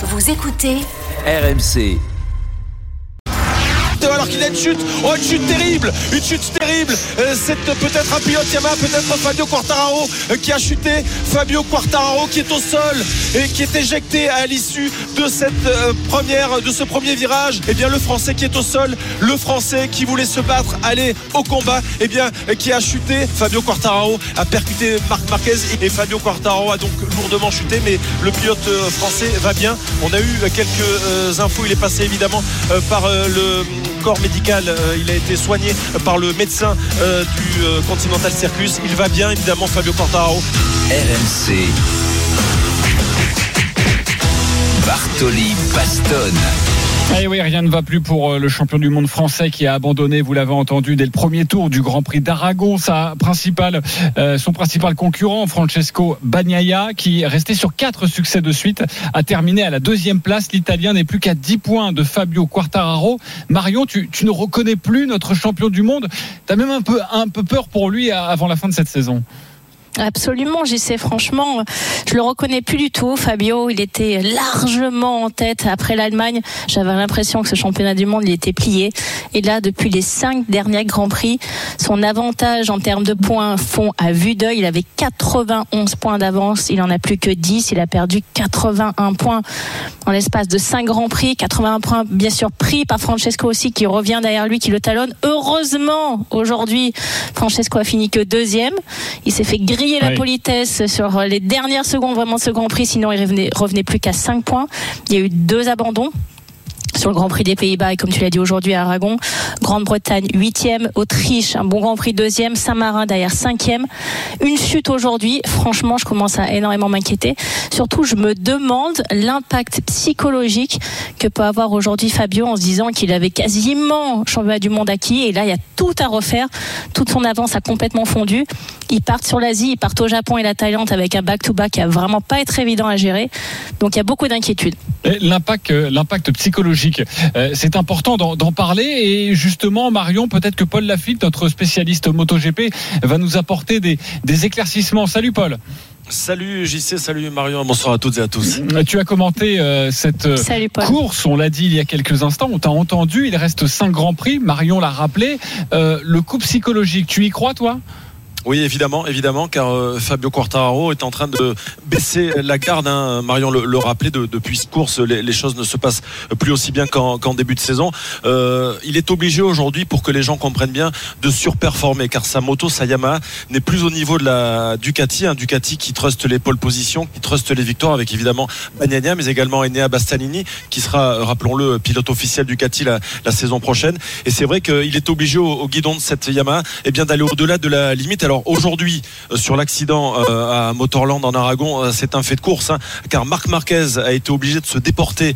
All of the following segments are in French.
Vous écoutez RMC. Alors qu'il a une chute, oh une chute terrible, une chute terrible. Euh, c'est peut-être un pilote Yamaha, peut-être Fabio Quartararo euh, qui a chuté. Fabio Quartararo qui est au sol et qui est éjecté à l'issue euh, de ce premier virage. Et eh bien le Français qui est au sol, le Français qui voulait se battre, aller au combat, et eh bien qui a chuté. Fabio Quartararo a percuté Marc Marquez et Fabio Quartararo a donc lourdement chuté, mais le pilote français va bien. On a eu quelques infos. Il est passé évidemment par le médical. Euh, il a été soigné par le médecin euh, du euh, Continental Circus. Il va bien, évidemment, Fabio Quartararo. RMC. Bartoli Eh oui, rien ne va plus pour euh, le champion du monde français qui a abandonné, vous l'avez entendu, dès le premier tour du Grand Prix d'Aragon. Sa principale, euh, son principal concurrent, Francesco Bagnaia, qui resté sur quatre succès de suite, a terminé à la deuxième place. L'Italien n'est plus qu'à 10 points de Fabio Quartararo. Marion, tu, tu ne reconnais plus notre champion du monde. Tu as même un peu, un peu peur pour lui avant la fin de cette saison. Absolument, j'y sais franchement, je le reconnais plus du tout. Fabio, il était largement en tête après l'Allemagne. J'avais l'impression que ce championnat du monde, il était plié. Et là, depuis les cinq derniers Grands Prix, son avantage en termes de points fond à vue d'œil. Il avait 91 points d'avance, il en a plus que 10. Il a perdu 81 points en l'espace de cinq Grands Prix. 81 points, bien sûr, pris par Francesco aussi, qui revient derrière lui, qui le talonne. Heureusement, aujourd'hui, Francesco a fini que deuxième. Il s'est fait griller la politesse sur les dernières secondes vraiment de ce Grand Prix, sinon il revenait, revenait plus qu'à 5 points. Il y a eu deux abandons sur le Grand Prix des Pays-Bas et comme tu l'as dit aujourd'hui à Aragon. Grande-Bretagne 8e, Autriche un bon Grand Prix 2e, Saint-Marin derrière 5e. Une chute aujourd'hui, franchement je commence à énormément m'inquiéter. Surtout je me demande l'impact psychologique que peut avoir aujourd'hui Fabio en se disant qu'il avait quasiment championnat du monde acquis et là il y a tout à refaire. Toute son avance a complètement fondu. Ils partent sur l'Asie, ils partent au Japon et la Thaïlande avec un back-to-back qui a vraiment pas être évident à gérer. Donc il y a beaucoup d'inquiétudes. L'impact, euh, euh, c'est important d'en parler. Et justement, Marion, peut-être que Paul Lafitte, notre spécialiste MotoGP, va nous apporter des, éclaircissements. Salut Paul. Salut JC, salut Marion, bonsoir à toutes et à tous. Euh, tu as commenté cette course, on l'a dit il y a quelques instants, on t'a entendu, il reste 5 grands prix, Marion l'a rappelé. le coup psychologique, tu y crois toi? Oui, évidemment, évidemment, car euh, Fabio Quartararo est en train de baisser la garde. Hein. Marion le, rappelait, depuis cette course, les, choses ne se passent plus aussi bien qu'en début de saison. Euh, il est obligé aujourd'hui, pour que les gens comprennent bien, de surperformer, car sa moto, sa Yamaha, n'est plus au niveau de la Ducati, un Ducati qui truste les pole positions, qui truste les victoires, avec évidemment Bagnagna, mais également Enea Bastianini, qui sera, rappelons-le, pilote officiel Ducati la, la saison prochaine. Et c'est vrai qu'il est obligé au, guidon de cette Yamaha, eh bien d'aller au-delà de la limite. Alors aujourd'hui, euh, sur l'accident euh, à Motorland en Aragon, euh, c'est un fait de course, hein, car Marc Marquez a été obligé de se déporter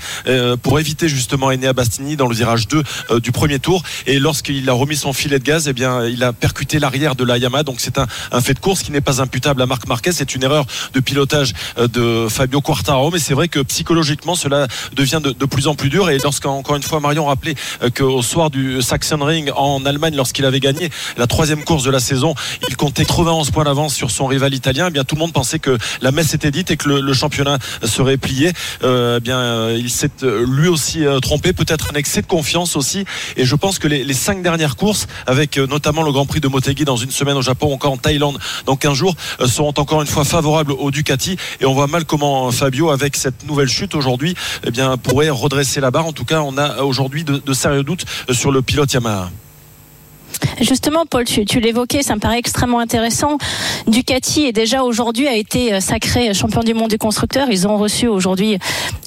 pour éviter justement Enea Bastini dans le virage 2 du premier tour. Et lorsqu'il a remis son filet de gaz, eh bien, il a percuté l'arrière de la Yamaha. Donc c'est un, fait de course qui n'est pas imputable à Marc Marquez. C'est une erreur de pilotage de Fabio Quartaro. Mais c'est vrai que psychologiquement, cela devient de, plus en plus dur. Et lorsqu'encore une fois, Marion rappelait qu'au soir du Saxon Ring en Allemagne, lorsqu'il avait gagné la troisième course de la saison, il comptait 91 points d'avance sur son rival italien, eh bien tout le monde pensait que la messe était dite et que le, championnat serait plié. Euh, eh bien, euh, il s'est euh, lui aussi trompé, peut-être un excès de confiance aussi. Et je pense que les, cinq dernières courses, avec notamment le Grand Prix de Motegi dans une semaine au Japon, encore en Thaïlande dans 15 jours, seront encore une fois favorables au Ducati. Et on voit mal comment Fabio, avec cette nouvelle chute aujourd'hui, eh bien pourrait redresser la barre. En tout cas, on a aujourd'hui de, de sérieux doutes sur le pilote Yamaha. Justement, Paul, tu, l'évoquais, ça me paraît extrêmement intéressant. Ducati est déjà aujourd'hui a été euh, sacré champion du monde du constructeur. Ils ont reçu aujourd'hui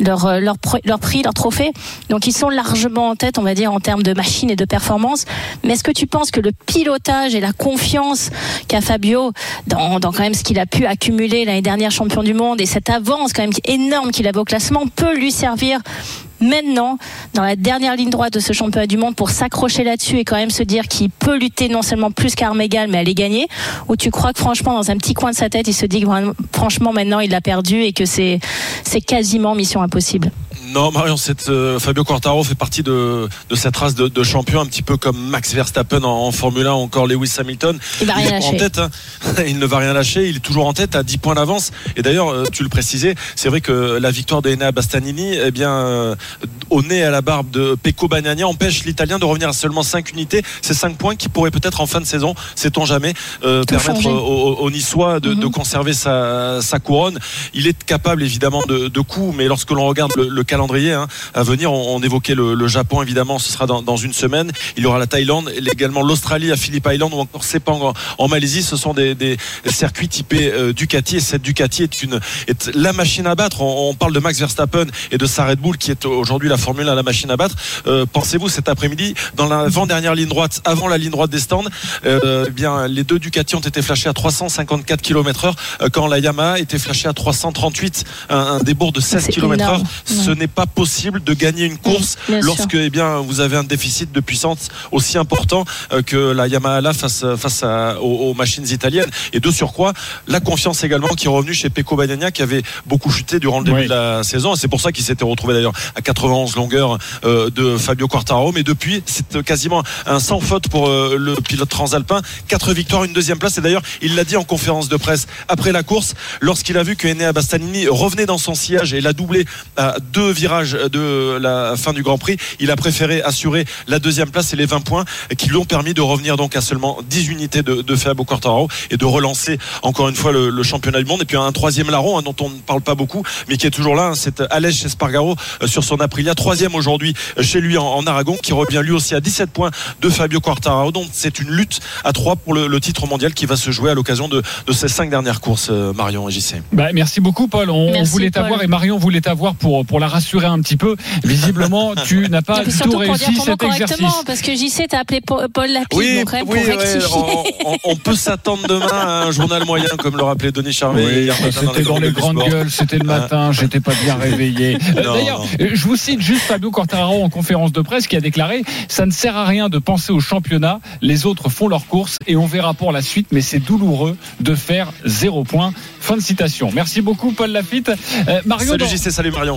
leur, euh, leur, prix, leur trophée. Donc ils sont largement en tête, on va dire, en termes de machine et de performance. Mais est-ce que tu penses que le pilotage et la confiance qu'a Fabio dans, dans quand même ce qu'il a pu accumuler l'année dernière champion du monde et cette avance quand même énorme qu'il avait au classement peut lui servir maintenant dans la dernière ligne droite de ce championnat du monde pour s'accrocher là-dessus et quand même se dire qu'il peut lutter non seulement plus qu'armes égales mais aller gagner. Ou tu crois que franchement dans un petit coin de sa tête il se dit que franchement maintenant il l'a perdu et que c'est c'est quasiment mission impossible Non, Marion, euh, Fabio Quartaro fait partie de, de cette race de, de champions, un petit peu comme Max Verstappen en, en Formule 1, encore Lewis Hamilton. Il va rien est en lâcher. tête, hein. il ne va rien lâcher, il est toujours en tête à 10 points d'avance. Et d'ailleurs, euh, tu le précisais, c'est vrai que la victoire de Enea Bastanini, eh bien, euh, au nez et à la barbe de Pecco Bagnaia empêche l'Italien de revenir à seulement 5 unités. C'est 5 points qui pourraient peut-être en fin de saison, sait-on jamais, euh, permettre aux, Niçois de, Mhm. de conserver sa, sa couronne. Il est capable évidemment de, de coups, mais lorsque l'on regarde le, le calendrier hein, à venir, on, évoquait le, Japon évidemment, ce sera dans, une semaine. Il y aura la Thaïlande, également l'Australie à Phillip Island ou encore Sepang en, en Malaisie. Ce sont des, circuits typés euh, Ducati et cette Ducati est une est la machine à battre. On, parle de Max Verstappen et de sa Red Bull qui est aujourd'hui la Formule 1 la machine à battre. Euh, Pensez-vous cet après-midi dans l'avant-dernière ligne droite, avant la ligne droite des stands, euh, eh bien les deux Ducati ont été flashés à 354 km/h quand la Yamaha était flashée à 338, un, un débours de 16 C'est km/h. Ce n'est pas possible de gagner une course sûr. lorsque eh bien vous avez un déficit de puissance aussi important euh, que la Yamaha là face face à- aux, aux machines italiennes et de surcroît la confiance également qui est revenue chez Pecco Bagnaia qui avait beaucoup chuté durant le début Oui. de la saison c'est pour ça qu'il s'était retrouvé d'ailleurs à 91 longueurs euh, de Fabio Quartararo mais depuis c'est quasiment un sans faute pour euh, le pilote transalpin quatre victoires une deuxième place et d'ailleurs il l'a dit en conférence de presse après la course lorsqu'il a vu que Enea Bastanini revenait dans son sillage et l'a doublé à deux virages de la fin du Grand Prix. Il a préféré assurer la deuxième place et les 20 points qui lui ont permis de revenir donc à seulement 10 unités de, de Fabio Quartararo et de relancer encore une fois le, le championnat du monde. Et puis un troisième larron hein, dont on ne parle pas beaucoup mais qui est toujours là hein, c'est Alej Espargaro euh, sur son Aprilia. Troisième aujourd'hui chez lui en, en Aragon qui revient lui aussi à 17 points de Fabio Quartararo. Donc c'est une lutte à trois pour le, le titre mondial qui va se jouer à l'occasion de, de ces cinq dernières courses euh, Marion et JC Bah, merci beaucoup, Paul. On, voulait Paul. T'avoir et Marion voulait t'avoir pour, pour la rassurer un petit peu. Visiblement, tu n'as pas du tout pour dire réussi cet correctement, exercice. parce que JC t'a appelé Paul Lapide, donc quand même pour ouais, rectifier. on, on- on peut s'attendre demain à un journal moyen, comme le rappelait Denis Charvet Oui, c'était dans les grandes gueules c'était le matin, j'étais pas bien réveillé. D'ailleurs, euh, je vous cite juste Fabio Quartararo en conférence de presse qui a déclaré ça ne sert à rien de penser au championnat, les autres font leur course et on verra pour la suite, mais c'est douloureux de faire zéro point. Fin de citation. Merci beaucoup, Paul Lafitte. Euh, Marion, Salut dans- JC, salut Marion.